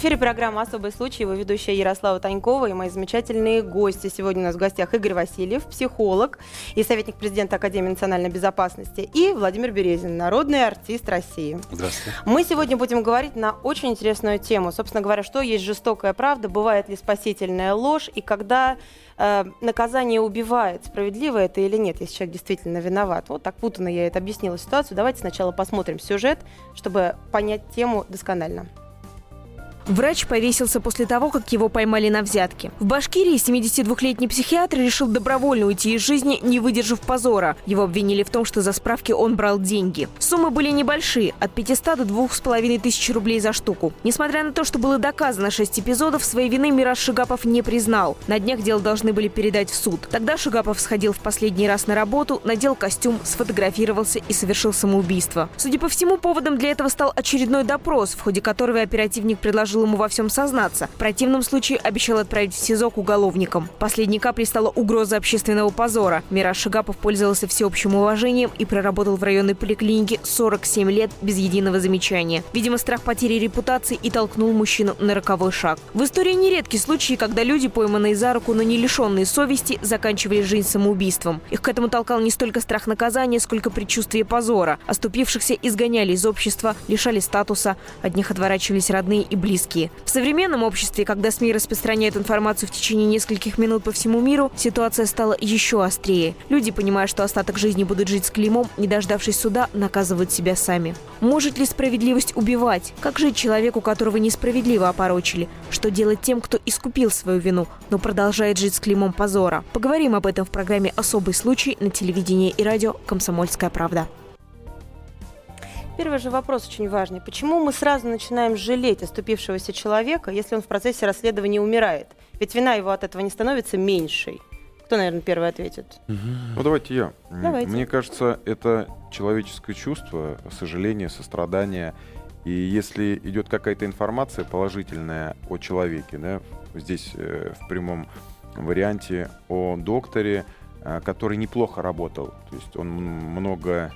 В эфире программа «Особый случай», его ведущая Ярослава Танькова и мои замечательные гости. Сегодня у нас в гостях Игорь Васильев, психолог и советник президента Академии национальной безопасности, и Владимир Березин, народный артист России. Здравствуйте. Мы сегодня будем говорить на очень интересную тему. Собственно говоря, что есть жестокая правда, бывает ли спасительная ложь, и когда э, наказание убивает, справедливо это или нет, если человек действительно виноват. Вот так путанно я это объяснила ситуацию. Давайте сначала посмотрим сюжет, чтобы понять тему досконально. Врач повесился после того, как его поймали на взятке. В Башкирии 72-летний психиатр решил добровольно уйти из жизни, не выдержав позора. Его обвинили в том, что за справки он брал деньги. Суммы были небольшие – от 500 до 2,5 тысяч рублей за штуку. Несмотря на то, что было доказано 6 эпизодов, своей вины Мираж Шигапов не признал. На днях дело должны были передать в суд. Тогда Шигапов сходил в последний раз на работу, надел костюм, сфотографировался и совершил самоубийство. Судя по всему, поводом для этого стал очередной допрос, в ходе которого оперативник предложил предложил ему во всем сознаться. В противном случае обещал отправить в СИЗО к уголовникам. Последней каплей стала угроза общественного позора. Мираж Шигапов пользовался всеобщим уважением и проработал в районной поликлинике 47 лет без единого замечания. Видимо, страх потери репутации и толкнул мужчину на роковой шаг. В истории нередки случаи, когда люди, пойманные за руку, но не лишенные совести, заканчивали жизнь самоубийством. Их к этому толкал не столько страх наказания, сколько предчувствие позора. Оступившихся изгоняли из общества, лишали статуса, от них отворачивались родные и близкие близкие. В современном обществе, когда СМИ распространяют информацию в течение нескольких минут по всему миру, ситуация стала еще острее. Люди, понимая, что остаток жизни будут жить с клеймом, не дождавшись суда, наказывают себя сами. Может ли справедливость убивать? Как жить человеку, которого несправедливо опорочили? Что делать тем, кто искупил свою вину, но продолжает жить с клеймом позора? Поговорим об этом в программе «Особый случай» на телевидении и радио «Комсомольская правда». Первый же вопрос очень важный. Почему мы сразу начинаем жалеть оступившегося человека, если он в процессе расследования умирает? Ведь вина его от этого не становится меньшей. Кто, наверное, первый ответит? Ну, давайте я. Давайте. Мне кажется, это человеческое чувство, сожаление, сострадание. И если идет какая-то информация положительная о человеке, да, здесь э, в прямом варианте о докторе, э, который неплохо работал, то есть он много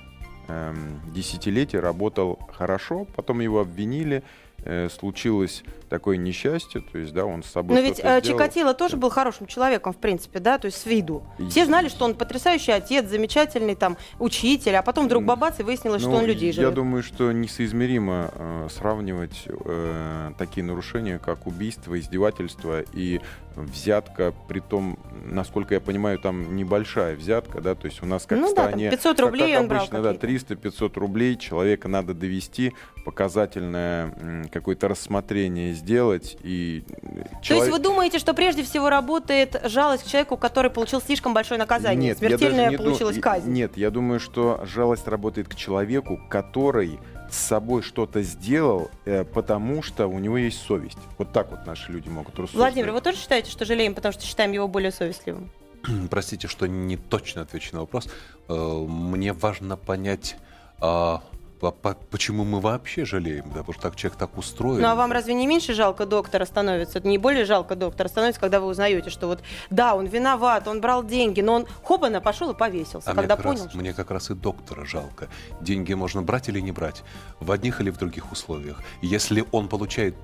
эм, десятилетия работал хорошо, потом его обвинили, э, случилось такое несчастье, то есть, да, он с собой Но ведь э, сделал. Чикатило тоже был хорошим человеком, в принципе, да, то есть с виду. Все знали, что он потрясающий отец, замечательный там учитель, а потом вдруг бабац и выяснилось, что Ну, он людей Я живет. думаю, что несоизмеримо э, сравнивать э, такие нарушения, как убийство, издевательство и взятка, при том, насколько я понимаю, там небольшая взятка, да, то есть у нас как Ну в да, стране... 500 как- рублей как брал обычно, да, какие-то. 300-500 рублей человека надо довести, показательное какое-то рассмотрение сделать и э, То есть человек- вы думаете, что прежде всего работает жалость к человеку, который получил слишком большое наказание? Нет, Смертельная не получилась и- казнь. Нет, я думаю, что жалость работает к человеку, который с собой что-то сделал, э, потому что у него есть совесть. Вот так вот наши люди могут рассуждать. Владимир, вы тоже считаете, что жалеем, потому что считаем его более совестливым? Простите, что не точно отвечу на вопрос. Э, Мне важно понять, а, по- по- почему мы вообще жалеем, да, потому что так человек так устроен. Ну а вам разве не меньше жалко доктора становится? Не более жалко доктора становится, когда вы узнаете, что вот да, он виноват, он брал деньги, но он хопана пошел и повесился, А мне когда как, понял, раз, что... мне как раз и доктора жалко. Деньги можно брать или не брать, в одних или в других условиях. Если он получает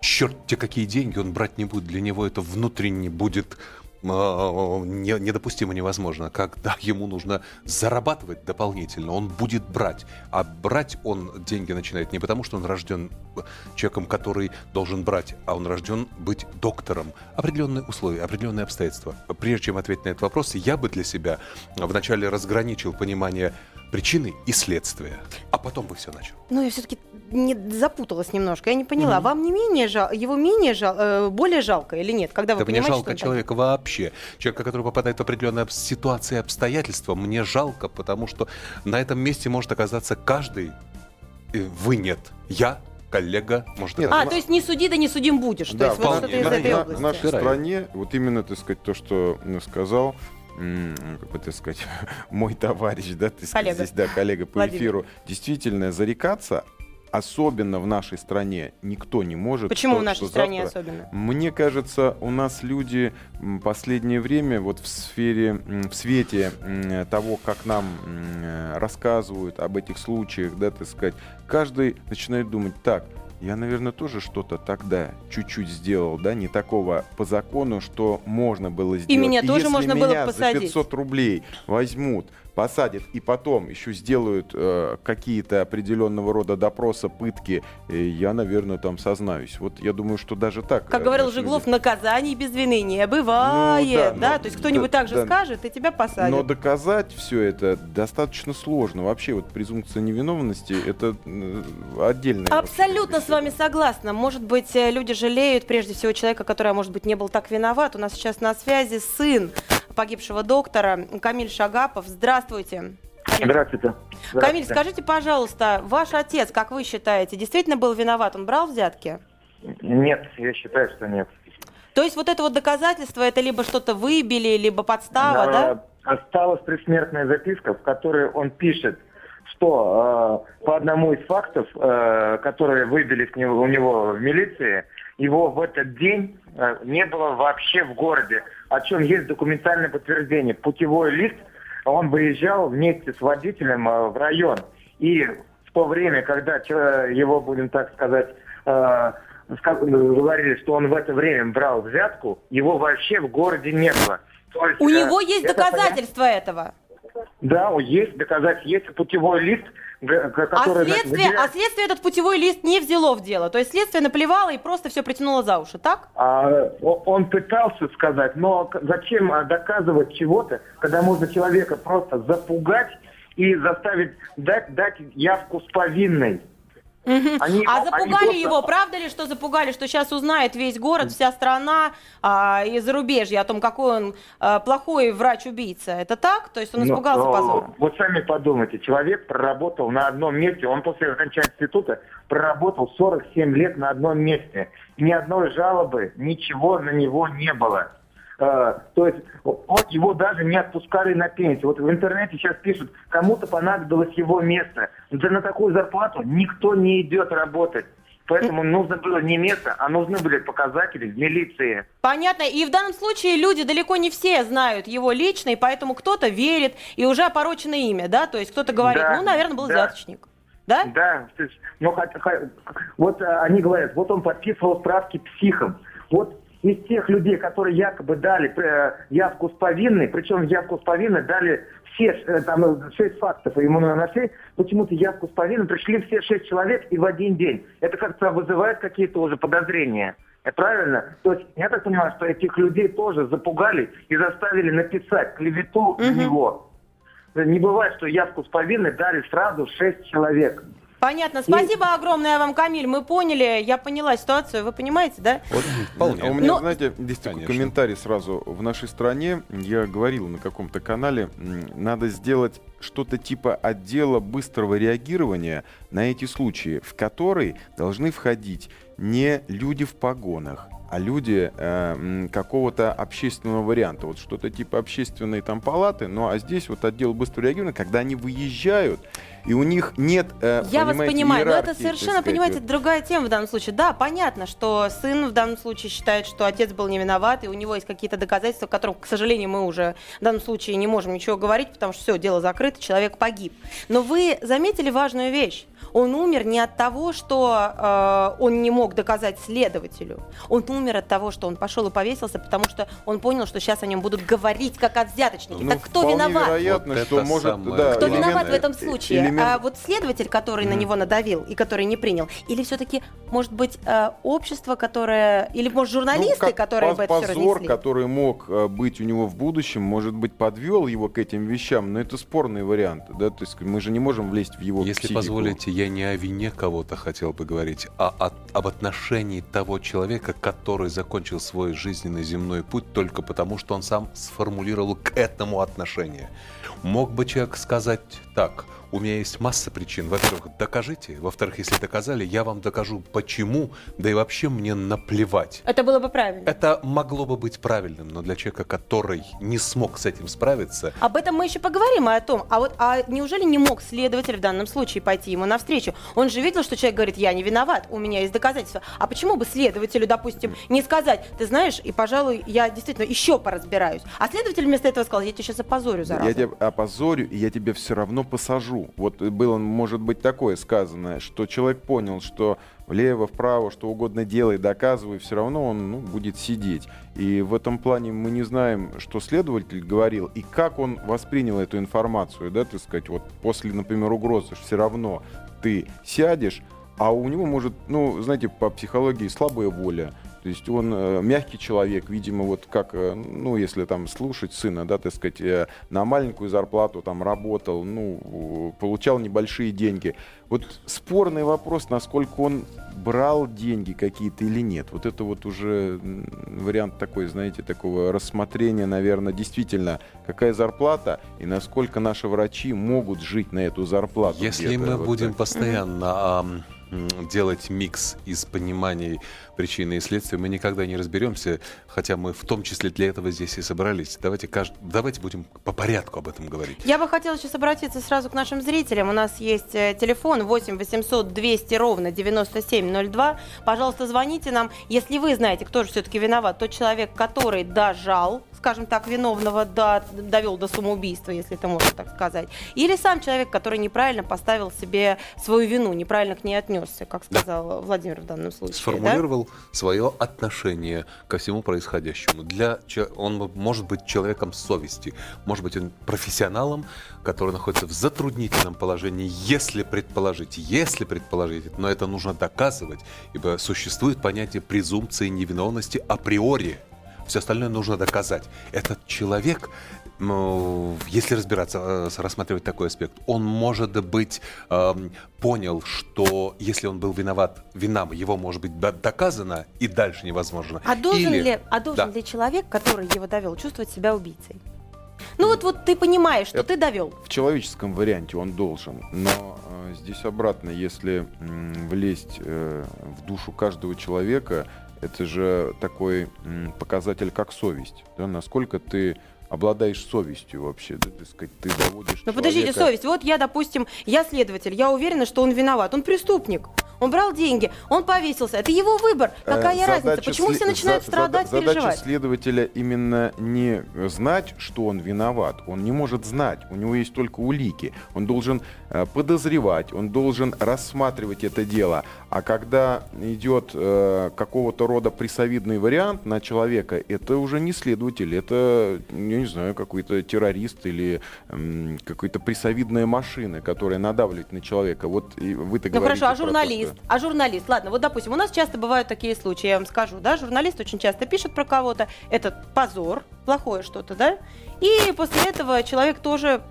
черт те какие деньги, он брать не будет. Для него это внутренне будет недопустимо невозможно. Когда ему нужно зарабатывать дополнительно, он будет брать. А брать он деньги начинает не потому, что он рожден человеком, который должен брать, а он рожден быть доктором. Определенные условия, определенные обстоятельства. Прежде чем ответить на этот вопрос, я бы для себя вначале разграничил понимание причины и следствия, а потом бы все начал. Ну, я все-таки не запуталась немножко. Я не поняла. Вам не менее жал, его менее жал, э, более жалко или нет? Когда вы Да мне жалко человека вообще. Человека, который попадает в определенные ситуации и обстоятельства, мне жалко, потому что на этом месте может оказаться каждый. Вы нет. Я, коллега, может Нет, А, то есть не суди, да не судим будешь. То Да, есть вот вполне. что-то из На- этой области. В нашей стране, вот именно, так сказать, то, что сказал, как бы, так сказать, мой товарищ, да, сказать, Коллега. здесь, да, коллега по Владимир. эфиру, действительно зарекаться особенно в нашей стране, никто не может. Почему что- в нашей стране завтра- особенно? Мне кажется, у нас люди последнее время вот в сфере, в свете того, как нам э, рассказывают об этих случаях, да, так сказать, каждый начинает думать, так, я, наверное, тоже что-то тогда чуть-чуть сделал, да, не такого по закону, что можно было сделать. меня тоже если можно было меня посадить. за 500 рублей возьмут, посадят и потом еще сделают э, какие-то определенного рода допросы, пытки, э, я, наверное, там сознаюсь. Вот я думаю, что даже так. Как э, говорил Жиглов, люди- наказаний без вины не бывает, Ну, да, да, но- то есть кто-нибудь да, так же да. скажет, и тебя посадят. Но доказать все это достаточно сложно. Вообще вот презумпция невиновности это э, отдельная. Абсолютно с вами согласна. Может быть, люди жалеют прежде всего человека, который, может быть, не был так виноват. У нас сейчас на связи сын погибшего доктора Камиль Шагапов. Здравствуйте. Здравствуйте. Камиль, Здравствуйте. скажите, пожалуйста, ваш отец, как вы считаете, действительно был виноват? Он брал взятки? Нет, я считаю, что нет. То есть вот это вот доказательство, это либо что-то выбили, либо подстава, да? А, Осталась предсмертная записка, в которой он пишет, что э, по одному из фактов, э, которые выбили него- у него в милиции, его в этот день э, не было вообще в городе, о чем есть документальное подтверждение. Путевой лист, он выезжал вместе с водителем э, в район. И в то время, когда его, будем так сказать, э, говорили, что он в это время брал взятку, его вообще в городе не было. Есть, У э, него есть это доказательства этого. Да, есть доказательства, есть путевой лист, А который... значит, следствие, выделяет- а следствие этот путевой лист не взяло в дело. То есть следствие наплевало и просто все притянуло за уши, так? А, он пытался сказать, но зачем а, доказывать чего-то, когда можно человека просто запугать и заставить дать, дать явку с повинной. Они А его- они запугали просто- его, правда ли, что запугали, что сейчас узнает весь город, вся страна а, и зарубежье о том, какой он а, плохой врач-убийца? Это так? То есть он Ну, испугался э, позора? Вот сами подумайте, человек проработал на одном месте, он после окончания института проработал 47 лет на одном месте. Ни одной жалобы, ничего на него не было. Э, То есть он, его даже не отпускали на пенсию. Вот в интернете сейчас пишут, кому-то понадобилось его место. Да на такую зарплату никто не идет работать. Поэтому нужно было не место, а нужны были показатели в милиции. Понятно. И в данном случае люди далеко не все знают его лично, и поэтому кто-то верит, и уже опорочено имя, да? То есть кто-то говорит, Да, ну, наверное, был да. взяточник. Да? Да, есть, ну, вот э, они говорят, вот он подписывал справки психом. Вот из тех людей, которые якобы дали э, явку с повинной, причем явку с повинной дали все, э, там, э, шесть фактов ему нашли, почему-то явку с повинной пришли все шесть человек и в один день. Это как-то вызывает какие-то уже подозрения. Э, Правильно? То есть я так понимаю, что этих людей тоже запугали и заставили написать клевету на Мгм. него. Не бывает, что явку с повинной дали сразу шесть человек. Понятно. Спасибо огромное вам, Камиль. Мы поняли, я поняла ситуацию. Вы понимаете, да? Вот вполне. А у меня, Ну- знаете, здесь такой комментарий сразу. В нашей стране, я говорил на каком-то канале, надо сделать что-то типа отдела быстрого реагирования на эти случаи, в который должны входить не люди в погонах, а люди э, какого-то общественного варианта. Вот что-то типа общественной там палаты, ну а здесь вот отдел быстрого реагирования, когда они выезжают, и у них нет, э, Я вас понимаю, но это совершенно, сказать, понимаете, вот. другая тема в данном случае. Да, понятно, что сын в данном случае считает, что отец был не виноват, и у него есть какие-то доказательства, о которых, к сожалению, мы уже в данном случае не можем ничего говорить, потому что все, дело закрыто, человек погиб. Но вы заметили важную вещь. Он умер не от того, что э, он не мог доказать следователю. Он умер от того, что он пошел и повесился, потому что он понял, что сейчас о нем будут говорить как о взяточнике. Ну, так кто виноват? вероятно, Вот что это может, самое да, Кто элемент- виноват в этом случае? элемент- А вот следователь, который на него надавил и который не принял? Или все-таки, может быть, э, общество, которое... Или, может, журналисты, Ну, как которые поз- бы это все позор, разнесли? который мог э, быть у него в будущем, может быть, подвел его к этим вещам, но это спорные варианты, да, то есть мы же не можем влезть в его Если психику. позволите, я не о вине кого-то хотел бы говорить, а о- об отношении того человека, который закончил свой жизненный земной путь только потому, что он сам сформулировал к этому отношение. Мог бы человек сказать так, у меня есть масса причин. Во-первых, докажите. Во-вторых, если доказали, я вам докажу, почему. Да и вообще мне наплевать. Это было бы правильно. Это могло бы быть правильным, но для человека, который не смог с этим справиться, Об этом мы еще поговорим, и о том. А вот а неужели не мог следователь в данном случае пойти ему навстречу? Он же видел, что человек говорит, я не виноват, у меня есть доказательства. А почему бы следователю, допустим, не сказать, ты знаешь, и, пожалуй, я действительно еще поразбираюсь. А следователь вместо этого сказал, я тебя сейчас опозорю, зараза. Я тебя опозорю, и я тебя все равно посажу. Вот было, может быть, такое сказанное, что человек понял, что влево, вправо, что угодно делай, доказывай, все равно он ну, будет сидеть. И в этом плане мы не знаем, что следователь говорил, и как он воспринял эту информацию, да, так сказать, вот после, например, угрозы, все равно ты сядешь, а у него может, ну, знаете, по психологии слабая воля, то есть он э, мягкий человек, видимо, вот как, э, ну, если там слушать сына, да, так сказать, э, на маленькую зарплату там работал, ну, получал небольшие деньги. Вот спорный вопрос, насколько он брал деньги какие-то или нет. Вот это вот уже вариант такой, знаете, такого рассмотрения, наверное, действительно, какая зарплата и насколько наши врачи могут жить на эту зарплату. Если мы вот будем так. постоянно делать микс из пониманий причины и следствия, мы никогда не разберемся, хотя мы в том числе для этого здесь и собрались. Давайте, кажд... Давайте будем по порядку об этом говорить. Я бы хотела сейчас обратиться сразу к нашим зрителям. У нас есть э, телефон 8 800 200 ровно 9702. Пожалуйста, звоните нам. Если вы знаете, кто же все-таки виноват, тот человек, который дожал, скажем так, виновного до, довел до самоубийства, если это можно так сказать. Или сам человек, который неправильно поставил себе свою вину, неправильно к ней отнесся, как Да. сказал Владимир в данном случае. да? Сформулировал свое отношение ко всему происходящему. Для... Он может быть человеком совести, может быть он профессионалом, который находится в затруднительном положении, если предположить, если предположить, но это нужно доказывать, ибо существует понятие презумпции невиновности априори. Все остальное нужно доказать. Этот человек, ну, если разбираться, э, рассматривать такой аспект, он, может быть, эм, понял, что если он был виноват, вина его может быть до- доказана и дальше невозможно. А должен, Или- ли, а должен Да. ли человек, который его довел, чувствовать себя убийцей? Ну вот, вот ты понимаешь, что Это- ты довел. В человеческом варианте он должен, но э, здесь обратно, если м, влезть э, в душу каждого человека, это же такой показатель, как совесть. Да? Насколько ты обладаешь совестью вообще, да, так сказать, ты доводишь Но Ну, подождите, совесть. Вот я, допустим, я следователь, я уверена, что он виноват. Он преступник. Он брал деньги, он повесился. Это его выбор. Э, Какая разница? задача Почему сле- все начинают за- страдать, зада- Задача переживать? следователя именно не знать, что он виноват. Он не может знать. У него есть только улики. Он должен э, подозревать, он должен рассматривать это дело. А когда идет э, какого-то рода прессовидный вариант на человека, это уже не следователь, это, не знаю, какой-то террорист или м, какая-то прессовидная машина, которая надавливает на человека. Вот и вы-то Ну говорите хорошо, а про то, журналист? что- А журналист? Ладно, вот допустим, у нас часто бывают такие случаи, я вам скажу, да, журналист очень часто пишет про кого-то, это позор, плохое что-то, да, и после этого человек тоже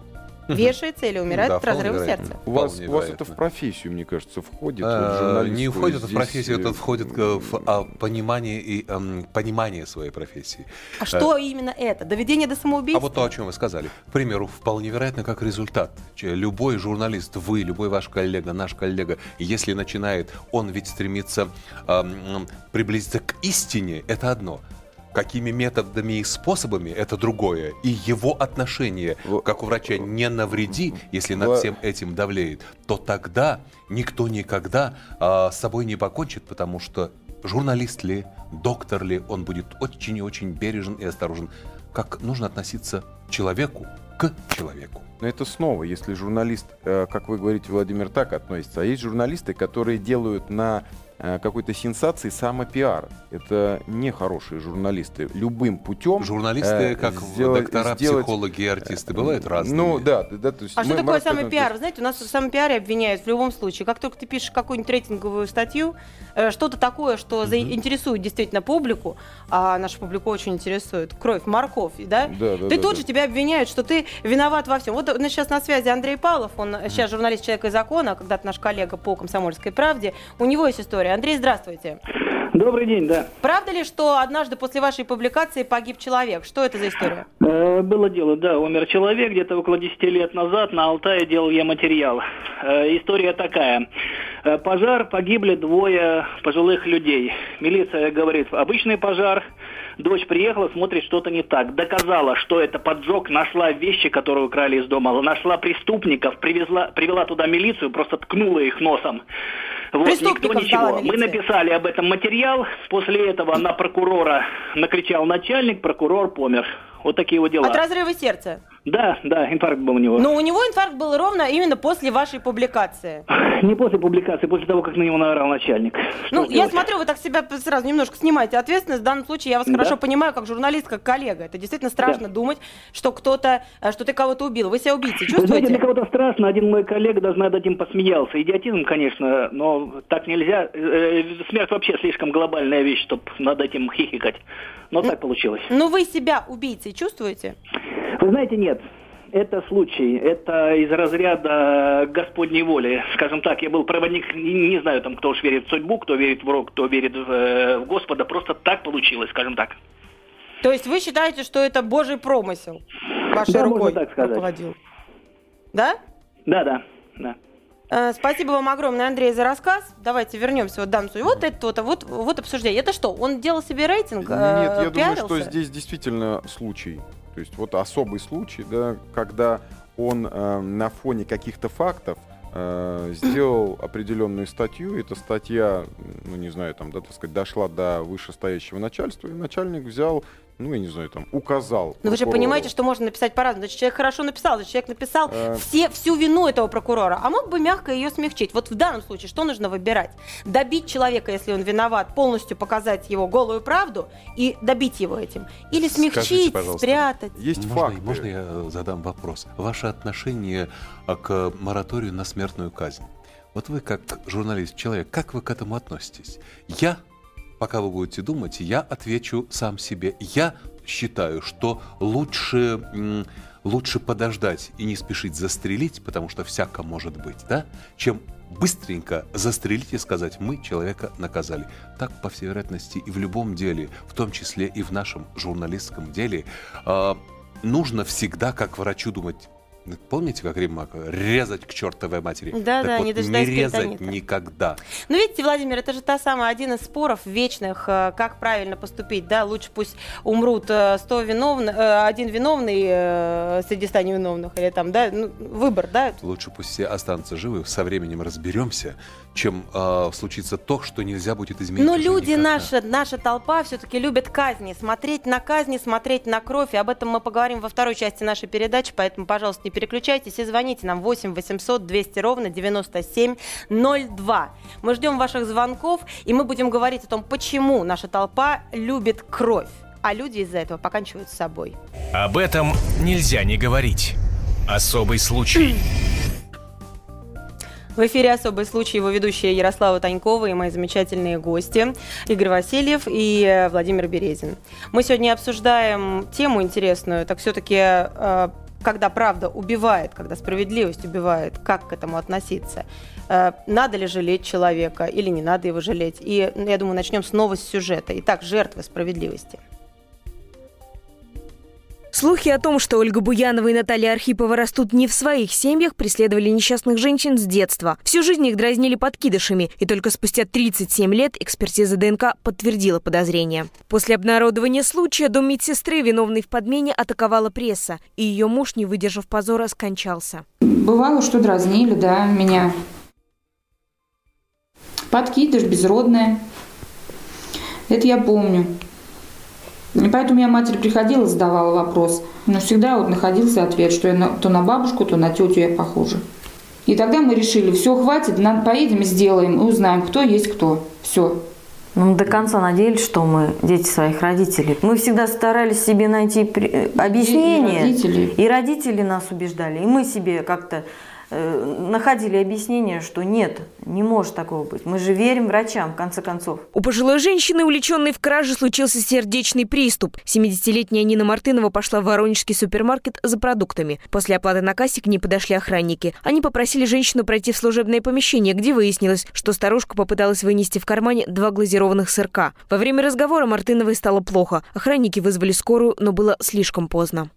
вешается или умирает Да, от разрыва сердца. У вас, у вас это в профессию, мне кажется, входит. Э, вот Не входит в здесь, профессию, э, это входит э, в а, понимание и эм, понимание своей профессии. А что именно это? Доведение до А самоубийства? вот то, о чем вы сказали. К примеру, вполне вероятно, как результат. Любой журналист, вы, любой ваш коллега, наш коллега, если начинает, он ведь стремится эм, приблизиться к истине, это одно. Какими методами и способами, это другое. И его отношение, как у врача, не навреди, если над всем этим давлеет, то тогда никто никогда а, с собой не покончит, потому что журналист ли, доктор ли, он будет очень и очень бережен и осторожен. Как нужно относиться человеку к человеку. Но это снова, если журналист, э, как вы говорите, Владимир, так относится. А есть журналисты, которые делают на какой-то сенсации самопиар. Это не хорошие журналисты. Любым путем... Журналисты, э, как сделать- доктора, сделать- психологи и артисты, бывают разные. Ну да, да, то есть А мы- что такое рассказываем, самый пиар? Вы знаете, у нас в самом пиаре обвиняют в любом случае. Как только ты пишешь какую-нибудь рейтинговую статью, э, что-то такое, что заинтересует действительно публику, а нашу публику очень интересует кровь, морковь, да? Да, да, ты да, тут да. же тебя обвиняют, что ты виноват во всем. Вот у нас сейчас на связи Андрей Павлов, он э, сейчас журналист «Человека и закона», когда-то наш коллега по «Комсомольской правде». У него есть история. Андрей, здравствуйте. Добрый день, да. Правда ли, что однажды после вашей публикации погиб человек? Что это за история? Э, было дело, да, умер человек где-то около 10 лет назад, на Алтае делал я материал. Э, история такая. Э, пожар, погибли двое пожилых людей. Милиция говорит, обычный пожар, Дочь приехала, смотрит, что-то не так. Доказала, что это поджог, нашла вещи, которые украли из дома, нашла преступников, привезла, привела туда милицию, просто ткнула их носом. Вот, никто ничего. Мы написали об этом материал. После этого на прокурора накричал начальник, прокурор помер. Вот такие вот дела. От разрыва сердца? Да, да, инфаркт был у него. Но у него инфаркт был ровно именно после вашей публикации. Не после публикации, после того, как на него наорал начальник. Что ну, сделать? я смотрю, вы так себя сразу немножко снимаете ответственность. В данном случае я вас да. хорошо понимаю, как журналист, как коллега. Это действительно страшно да. думать, что кто-то, э, что ты кого-то убил. Вы себя убийцей чувствуете? Вы знаете, для кого-то страшно. Один мой коллега даже над этим посмеялся. Идиотизм, конечно, но так нельзя. Э, смерть вообще слишком глобальная вещь, чтобы над этим хихикать. Но так получилось. Ну, вы себя убийцей чувствуете? Вы знаете, нет это случай, это из разряда Господней воли. Скажем так, я был проводник, не, не знаю, там, кто уж верит в судьбу, кто верит в рок, кто верит в, э, в Господа, просто так получилось, скажем так. То есть вы считаете, что это Божий промысел вашей да, рукой можно так сказать. руководил? Да? Да, да, да. Э, спасибо вам огромное, Андрей, за рассказ. Давайте вернемся вот Дамцу. И вот это вот, вот, вот обсуждение. Это что, он делал себе рейтинг? Нет, я пиарился? думаю, что здесь действительно случай. То есть вот особый случай, да, когда он э, на фоне каких-то фактов э, сделал определенную статью. Эта статья, ну не знаю, там, да, так сказать, дошла до вышестоящего начальства, и начальник взял ну, я не знаю, там, указал. Но вы же понимаете, что можно написать по-разному. Значит, человек хорошо написал, значит, человек написал э... все, всю вину этого прокурора, а мог бы мягко ее смягчить. Вот в данном случае что нужно выбирать? Добить человека, если он виноват, полностью показать его голую правду и добить его этим? Или смягчить, Скажите, спрятать? Есть можно, факты. Можно я задам вопрос? Ваше отношение э, к мораторию на смертную казнь? Вот вы как журналист, человек, как вы к этому относитесь? Я пока вы будете думать, я отвечу сам себе. Я считаю, что лучше, лучше подождать и не спешить застрелить, потому что всяко может быть, да, чем быстренько застрелить и сказать, мы человека наказали. Так, по всей вероятности, и в любом деле, в том числе и в нашем журналистском деле, э, нужно всегда, как врачу, думать, Помните, как Римма резать к чертовой матери? Да, так да, вот, не дожидаясь Не резать перитонита. никогда. Ну, видите, Владимир, это же та самая, один из споров вечных, э, как правильно поступить, да, лучше пусть умрут 100 э, виновных, э, один виновный среди 100 невиновных, или там, да, ну, выбор, да? Лучше пусть все останутся живы, со временем разберемся, чем э, случится то, что нельзя будет изменить. Но люди, наша, наша толпа все-таки любят казни, смотреть на казни, смотреть на кровь, и об этом мы поговорим во второй части нашей передачи, поэтому, пожалуйста, не переключайтесь и звоните нам 8 800 200 ровно 9702. Мы ждем ваших звонков, и мы будем говорить о том, почему наша толпа любит кровь, а люди из-за этого поканчивают с собой. Об этом нельзя не говорить. Особый случай. В эфире «Особый случай» его ведущие Ярослава Танькова и мои замечательные гости Игорь Васильев и э, Владимир Березин. Мы сегодня обсуждаем тему интересную, так все-таки э, когда правда убивает, когда справедливость убивает, как к этому относиться? Э, надо ли жалеть человека или не надо его жалеть? И я думаю, начнем снова с сюжета. Итак, жертвы справедливости – Слухи о том, что Ольга Буянова и Наталья Архипова растут не в своих семьях, преследовали несчастных женщин с детства. Всю жизнь их дразнили подкидышами, и только спустя 37 лет экспертиза ДНК подтвердила подозрение. После обнародования случая дом медсестры, виновной в подмене, атаковала пресса, и ее муж, не выдержав позора, скончался. Бывало, что дразнили, да, меня. Подкидыш, безродная. Это я помню. И поэтому я матери приходила, задавала вопрос. Но всегда вот находился ответ, что я на, то на бабушку, то на тетю я похожа. И тогда мы решили, все, хватит, надо, поедем и сделаем, и узнаем, кто есть кто. Все. Ну, мы до конца надеялись, что мы дети своих родителей. Мы всегда старались себе найти при... объяснение. И родители. и родители нас убеждали. И мы себе как-то э, находили объяснение, что нет, не может такого быть. Мы же верим врачам, в конце концов. У пожилой женщины, увлеченной в краже, случился сердечный приступ. 70-летняя Нина Мартынова пошла в Воронежский супермаркет за продуктами. После оплаты на кассе к ней подошли охранники. Они попросили женщину пройти в служебное помещение, где выяснилось, что старушка попыталась вынести в кармане два глазированных сырка. Во время разговора Мартыновой стало плохо. Охранники вызвали скорую, но было слишком поздно.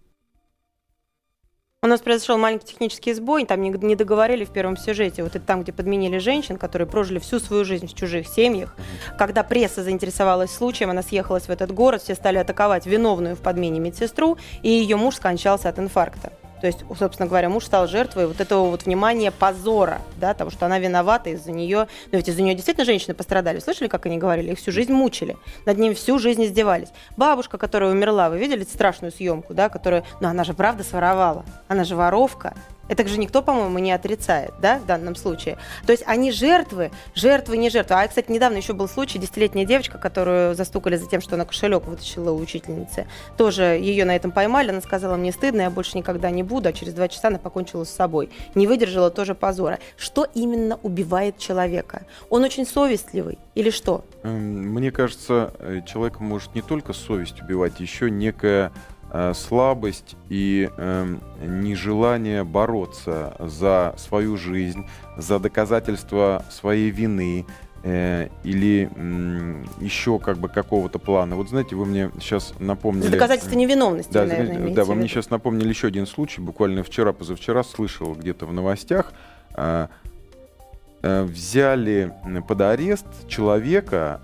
У нас произошел маленький технический сбой, там не, договорили в первом сюжете. Вот это там, где подменили женщин, которые прожили всю свою жизнь в чужих семьях. Когда пресса заинтересовалась случаем, она съехалась в этот город, все стали атаковать виновную в подмене медсестру, и ее муж скончался от инфаркта. То есть, собственно говоря, муж стал жертвой вот этого вот внимания позора, да, того, что она виновата из-за нее. Но ведь из-за нее действительно женщины пострадали. Слышали, как они говорили? Их всю жизнь мучили. Над ними всю жизнь издевались. Бабушка, которая умерла, вы видели страшную съемку, да, которая, ну, она же правда своровала. Она же воровка. Это же никто, по-моему, не отрицает, да, в данном случае. То есть они жертвы, жертвы, не жертвы. А, кстати, недавно еще был случай, десятилетняя девочка, которую застукали за тем, что она кошелек вытащила у учительницы. Тоже ее на этом поймали, она сказала, мне стыдно, я больше никогда не буду, а через два часа она покончила с собой. Не выдержала тоже позора. Что именно убивает человека? Он очень совестливый или что? Эм, мне кажется, э, человек может не только совесть убивать, еще некая слабость и э, нежелание бороться за свою жизнь, за доказательство своей вины э, или э, еще как бы какого-то плана. Вот знаете, вы мне сейчас напомнили... Доказательство невиновности, да, наверное, Да, вы мне сейчас напомнили еще один случай. Буквально вчера, позавчера слышал где-то в новостях. Э, э, взяли под арест человека,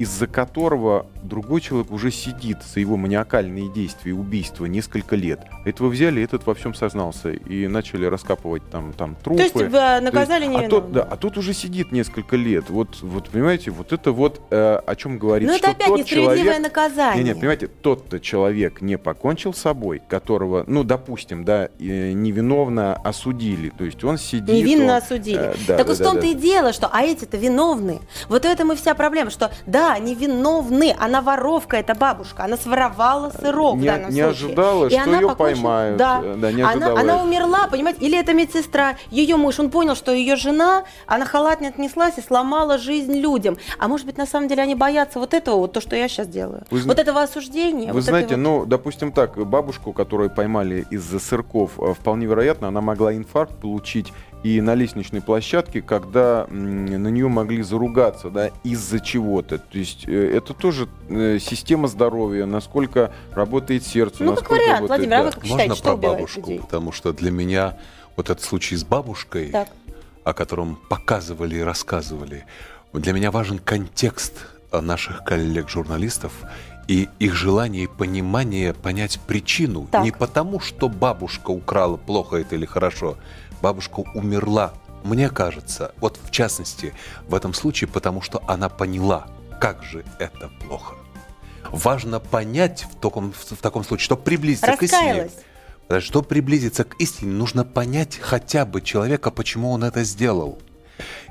из-за которого другой человек уже сидит за его маниакальные действия и убийства несколько лет. Этого взяли, этот во всем сознался и начали раскапывать там, там трупы. То есть э, наказали есть, а тот, да, а тот уже сидит несколько лет. Вот, вот понимаете, вот это вот э, о чем говорит, что это опять несправедливое человек... наказание. Нет, нет, понимаете, тот-то человек не покончил с собой, которого, ну, допустим, да, э, невиновно осудили. То есть он сидит... Невинно он, осудили. Э, да, так да, вот в том-то да, и дело, что а эти-то виновны. Вот в этом и вся проблема, что да, они виновны, она воровка, эта бабушка, она своровала сырок не, в данном не случае. ожидала, и что она ее покончила... поймают. Да, да не она, она умерла, понимаете, или это медсестра, ее муж, он понял, что ее жена, она халатно отнеслась и сломала жизнь людям. А может быть, на самом деле они боятся вот этого, вот то, что я сейчас делаю. Вы, вот этого осуждения. Вы вот знаете, вот... ну, допустим так, бабушку, которую поймали из-за сырков, э, вполне вероятно, она могла инфаркт получить и на лестничной площадке, когда на нее могли заругаться, да, из-за чего-то. То есть э, это тоже э, система здоровья, насколько работает сердце, ну, как вариант, работает... Владимир, а да. вы как считаете, Можно что про бабушку, людей? потому что для меня вот этот случай с бабушкой, Так. о котором показывали и рассказывали, для меня важен контекст э, наших коллег-журналистов и их желание и понимание понять причину. Так. Не потому, что бабушка украла, плохо это или хорошо. Бабушка умерла, мне кажется, вот в частности, в этом случае, потому что она поняла, как же это плохо. Важно понять в таком, в таком случае, чтобы приблизиться к истине. Чтобы приблизиться к истине, нужно понять хотя бы человека, почему он это сделал.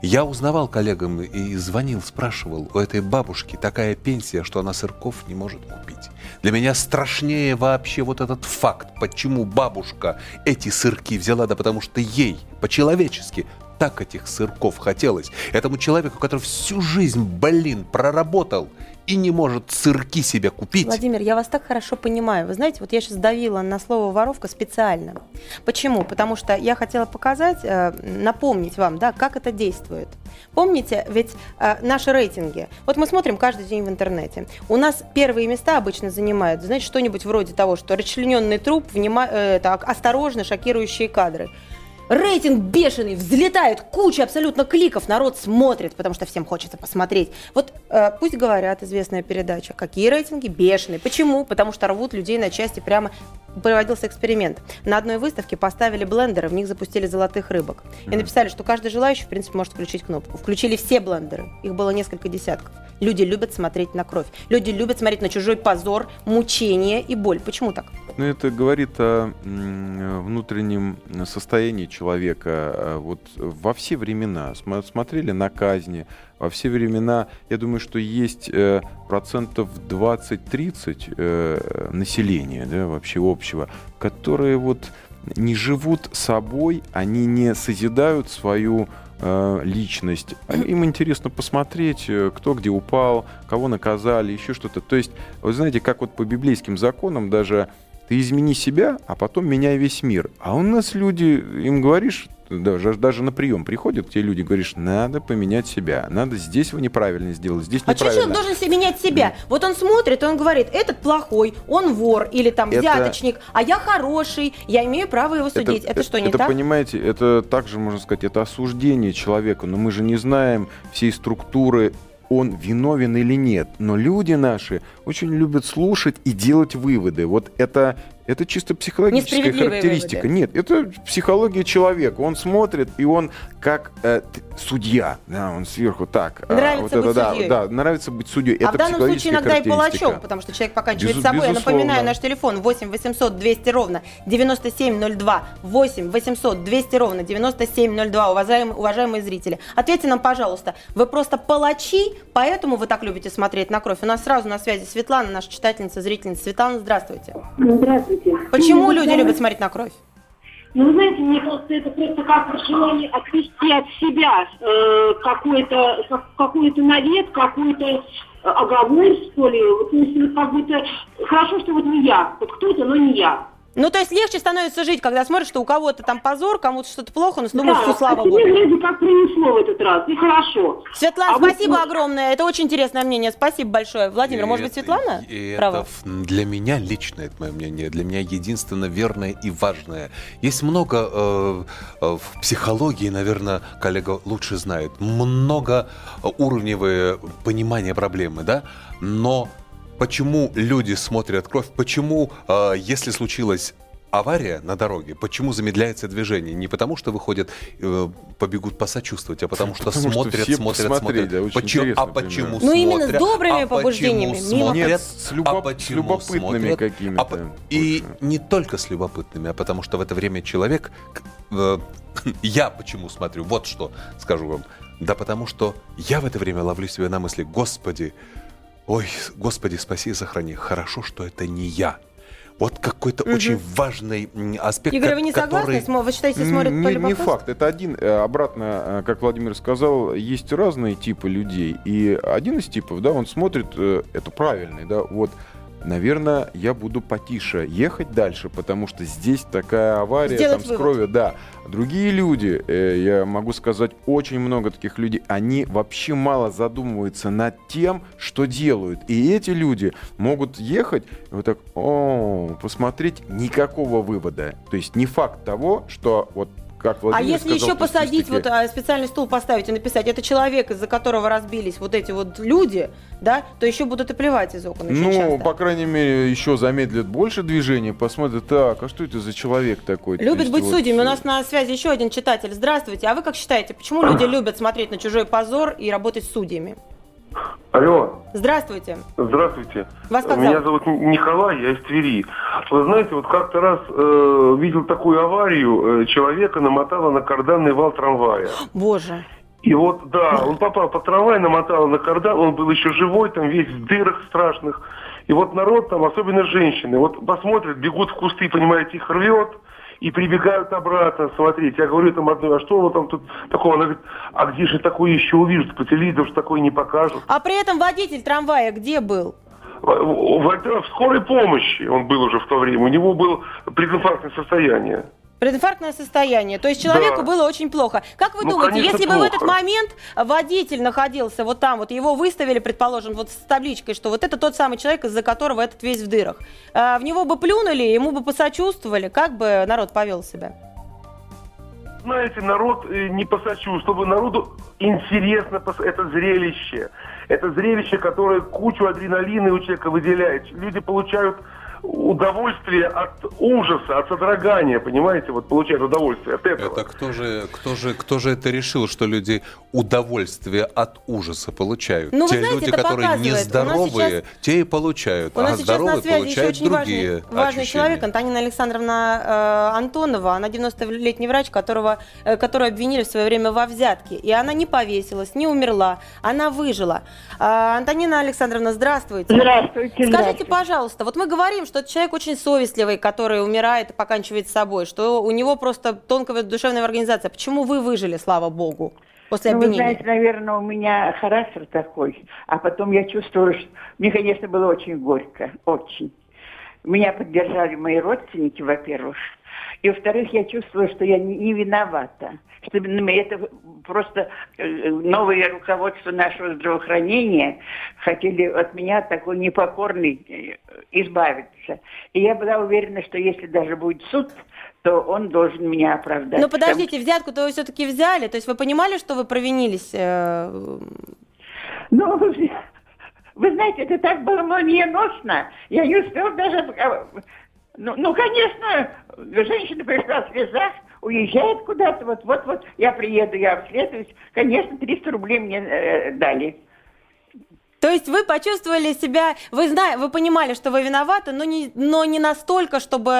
Я узнавал коллегам и звонил, спрашивал, у этой бабушки такая пенсия, что она сырков не может купить. Для меня страшнее вообще вот этот факт, почему бабушка эти сырки взяла, да потому что ей по-человечески так этих сырков хотелось. Этому человеку, который всю жизнь, блин, проработал и не может сырки себе купить. Владимир, я вас так хорошо понимаю. Вы знаете, вот я сейчас давила на слово воровка специально. Почему? Потому что я хотела показать, э, напомнить вам, да, как это действует. Помните, ведь э, наши рейтинги. Вот мы смотрим каждый день в интернете. У нас первые места обычно занимают, знаете, что-нибудь вроде того, что расчлененный труп, внима, э, так, осторожно, шокирующие кадры. Рейтинг бешеный, взлетает, куча абсолютно кликов, народ смотрит, потому что всем хочется посмотреть. Вот э, пусть говорят, известная передача, какие рейтинги бешеные. Почему? Потому что рвут людей на части прямо проводился эксперимент. На одной выставке поставили блендеры, в них запустили золотых рыбок. И написали, что каждый желающий, в принципе, может включить кнопку. Включили все блендеры. Их было несколько десятков. Люди любят смотреть на кровь. Люди любят смотреть на чужой позор, мучение и боль. Почему так? Ну, это говорит о внутреннем состоянии человека. э, Вот во все времена смотрели на казни, во все времена, я думаю, что есть э, процентов 20-30 э, населения, да, вообще общего, которые вот не живут собой, они не созидают свою э, личность. А Им интересно посмотреть, кто где упал, кого наказали, еще что-то. То есть, вы знаете, как вот по библейским законам даже ты измени себя, а потом меняй весь мир. А у нас люди, им говоришь, даже, даже на прием приходят те люди, говоришь, надо поменять себя, надо здесь вы неправильно сделали, здесь А что неправильно. человек должен себе менять себя? Вот он смотрит, он говорит, этот плохой, он вор или там Это- взяточник, а я хороший, я имею право его судить. Это, что, не это, так? понимаете, это также, можно сказать, это осуждение человека, но мы же не знаем всей структуры, он виновен или нет. Но люди наши очень любят слушать и делать выводы. Вот это, это чисто психологическая характеристика. выводы. Нет, это психология человека. Он смотрит, и он как э, судья. Да, он сверху так. а, Нравится вот это, быть да, судьей. да, нравится быть судьей. А это в данном случае иногда и палачом, потому что человек покончивает Безу- с собой. Я напоминаю, наш телефон 8 800 200 ровно 9702. 8 800 200 ровно 9702. Уважаемые, уважаемые зрители, ответьте нам, пожалуйста, вы просто палачи, поэтому вы так любите смотреть на кровь? У нас сразу на связи Светлана, наша читательница, зрительница. Светлана, здравствуйте. Здравствуйте. Почему Ну, люди любят смотреть на кровь? Ну, вы знаете, мне кажется, это просто как желание отвести от себя э, какой-то как- какой-то навет, какой-то э, оговор, что ли. Вот, вот как будто хорошо, что вот не я. Вот кто-то, но не я. Ну, то есть легче становится жить, когда смотришь, что у кого-то там позор, кому-то что-то плохо, но думаешь, да, что слава а тебе богу. вроде как принесло в этот раз, и хорошо. Светлана, А спасибо огромное. Это очень интересное мнение. Спасибо большое. Владимир, И может быть, это- Светлана? и права? это для меня лично, это мое мнение, для меня единственно верное и важное. Есть много э, э, в психологии, наверное, коллега лучше знает, много уровневое понимание проблемы, да, но почему люди смотрят кровь, почему, э, если случилась авария на дороге, почему замедляется движение? Не потому, что выходят, э, побегут посочувствовать, а потому что Потому что смотрят, все смотрят, смотрят. да, очень Почему- а почему примерно. Ну, именно с смотрят? добрыми А побуждениями, смотрят? Нет, с любоп- А с любопытными смотрят? какими-то А И больше. не только с любопытными, а потому что в это время человек... э, Я почему смотрю? Вот что скажу вам. Да потому что я в это время ловлю себя на мысли, Господи, ой, Господи, спаси и сохрани. Хорошо, что это не я. Вот какой-то очень важный аспект, Игорь, вы не согласны? который... Смо- Вы считаете, смотрят не, по не факт. Это один, э, обратно, э, как Владимир сказал, есть разные типы людей. И один из типов, да, он смотрит, э, это правильный, да, вот, наверное, я буду потише ехать дальше, потому что здесь такая авария, Сделать там с кровью, да. Другие люди, э, я могу сказать, очень много таких людей, они вообще мало задумываются над тем, что делают. И эти люди могут ехать и вот так, о, посмотреть, никакого вывода. То есть не факт того, что вот как А Владимир если сказал еще посадить, вот а, специальный стул поставить и написать, это человек, из-за которого разбились вот эти вот люди, да, то еще будут и плевать из окон Ну, часто. по крайней мере, еще замедлят больше движения, посмотрят, так, а что это за человек такой? Любит есть быть вот, судьями. У э, нас на связи еще один читатель. Здравствуйте. А вы как считаете, почему люди любят смотреть на чужой позор и работать с судьями? Алло, Здравствуйте. здравствуйте. Вас как Меня зовут? Николай, я из Твери. Вы знаете, вот как-то раз э, видел такую аварию, э, человека намотало на карданный вал трамвая. Боже. И вот, да, он попал под трамвай, намотало на кардан, он был еще живой, там весь в дырах страшных. И вот народ там, особенно женщины, вот посмотрят, бегут в кусты, понимаете, их рвет, и прибегают обратно смотреть. Я говорю там одной, а что вы там тут такого? Она говорит, а где же такое еще увидят? По телевизору же такое не покажут. А при этом водитель трамвая где был? В, в- в скорой помощи он был уже в то время. У него было прединфарктное состояние. Прединфарктное состояние. То есть человеку Да. было очень плохо. Как вы Ну, думаете, конечно, если бы в этот плохо. момент водитель находился вот там, вот его выставили, предположим, вот с табличкой, что вот это тот самый человек, из-за которого этот весь в дырах, а, в него бы плюнули, ему бы посочувствовали, как бы народ повел себя? Знаете, народ э, не посочувствовал. Народу интересно это зрелище. Это зрелище, которое кучу адреналина у человека выделяет. Люди получают удовольствие от ужаса, от содрогания, понимаете, вот получают удовольствие от этого. Это кто же, кто же, кто же это решил, что люди удовольствие от ужаса получают? Ну, вы те знаете, люди, это которые показывает. У нас нездоровые, сейчас- те и получают, У нас а сейчас на здоровые связи еще получают очень другие важный, важный ощущения. человек, Антонина Александровна э, Антонова. Она 90-летний врач, которого, э, которую обвинили в свое время во взятке. И она не повесилась, не умерла, она выжила. А, Антонина Александровна, здравствуйте. Здравствуйте, Скажите, здравствуйте. пожалуйста, вот мы говорим, что это человек очень совестливый, который умирает и поканчивает с собой, что у него просто тонкая душевная организация. Почему вы выжили, слава богу, после Ну, вы обвинения? знаете, наверное, у меня характер такой, а потом я чувствовала, что мне, конечно, было очень горько, очень. Меня поддержали мои родственники, во-первых, и, во-вторых, я чувствовала, что я не, не виновата, что это просто э, новое руководство нашего здравоохранения хотели от меня такой непокорный э, избавиться. И я была уверена, что если даже будет суд, то он должен меня оправдать. Ну Потому подождите, взятку-то вы все-таки взяли, то есть вы понимали, что вы провинились? э, Ну, вы, знаете, это так было молниеносно. Я не успел даже... Ну, ну, конечно, женщина пришла в слезах, уезжает куда-то, вот, вот, вот, я приеду, я обследуюсь. Конечно, 300 рублей мне э, дали. То есть вы почувствовали себя, вы зна, вы понимали, что вы виноваты, но не, но не настолько, чтобы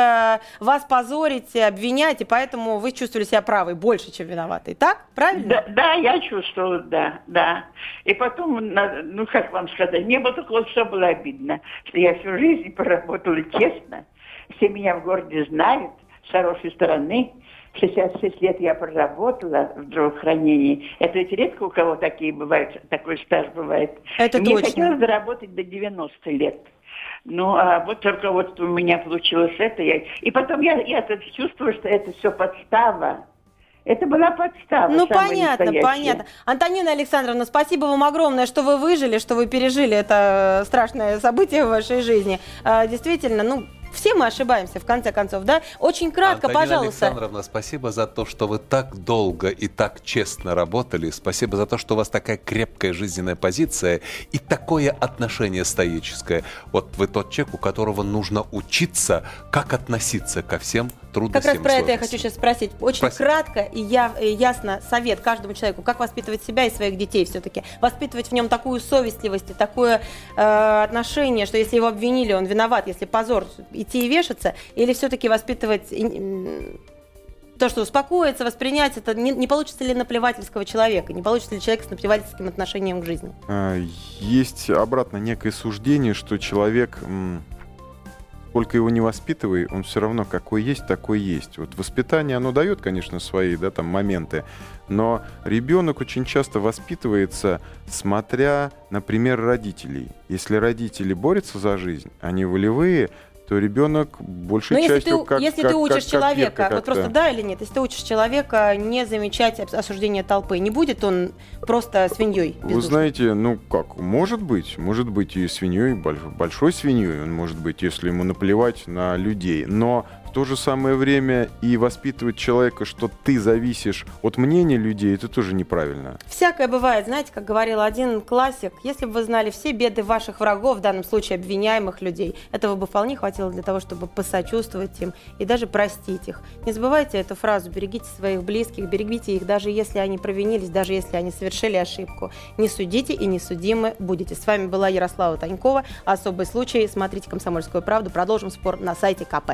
вас позорить, обвинять, и поэтому вы чувствовали себя правой больше, чем виноватой. Так? Правильно? Да, да, я чувствовала, да, да. И потом, ну, как вам сказать, мне бы только вот все было обидно, что я всю жизнь проработала честно, все меня в городе знают, с хорошей стороны. 66 лет я проработала в здравоохранении. Это ведь редко у кого такие бывают, такой стаж бывает. Это Мне точно. хотелось заработать до 90 лет. Ну, а вот вот у меня получилось это. Я... И потом я, я чувствую, что это все подстава. Это была подстава. Ну, понятно, настоящая. понятно. Антонина Александровна, спасибо вам огромное, что вы выжили, что вы пережили это э, страшное событие в вашей жизни. А, Действительно, ну, все мы ошибаемся, в конце концов, да? Очень кратко, Антонина пожалуйста. Александровна, спасибо за то, что вы так долго и так честно работали. Спасибо за то, что у вас такая крепкая жизненная позиция и такое отношение стоическое. Вот вы тот человек, у которого нужно учиться, как относиться ко всем трудностям Как раз про это я хочу сейчас спросить. Очень Спросите. кратко и я, и ясно совет каждому человеку, как воспитывать себя и своих детей все-таки. Воспитывать в нем такую совестливость и такое э, отношение, что если его обвинили, он виноват, если позор, идти и вешаться, или все-таки воспитывать то, что успокоиться, воспринять, это не, не получится ли наплевательского человека, не получится ли человек с наплевательским отношением к жизни. А, Есть обратно некое суждение, что человек, сколько его не воспитывай, он все равно какой есть, такой есть. Вот воспитание, оно дает, конечно, свои да, там, моменты, но ребенок очень часто воспитывается, смотря, например, родителей. Если родители борются за жизнь, они волевые, то ребенок большей Но если частью ты, как если как- ты учишь как- как человека, ветка вот просто да или нет, если ты учишь человека не замечать ос- осуждение толпы, не будет он просто свиньей Вы бездушной? знаете, ну как, может быть, может быть и свиньей, больш- большой свиньей, он может быть, если ему наплевать на людей. Но в то же самое время и воспитывать человека, что ты зависишь от мнения людей, это тоже неправильно. Всякое бывает, знаете, как говорил один классик, если бы вы знали все беды ваших врагов, в данном случае обвиняемых людей, этого бы вполне хватило для того, чтобы посочувствовать им и даже простить их. Не забывайте эту фразу, берегите своих близких, берегите их, даже если они провинились, даже если они совершили ошибку. Не судите и не судимы будете. С вами была Ярослава Танькова. Особый случай. Смотрите «Комсомольскую правду». Продолжим спор на сайте КП.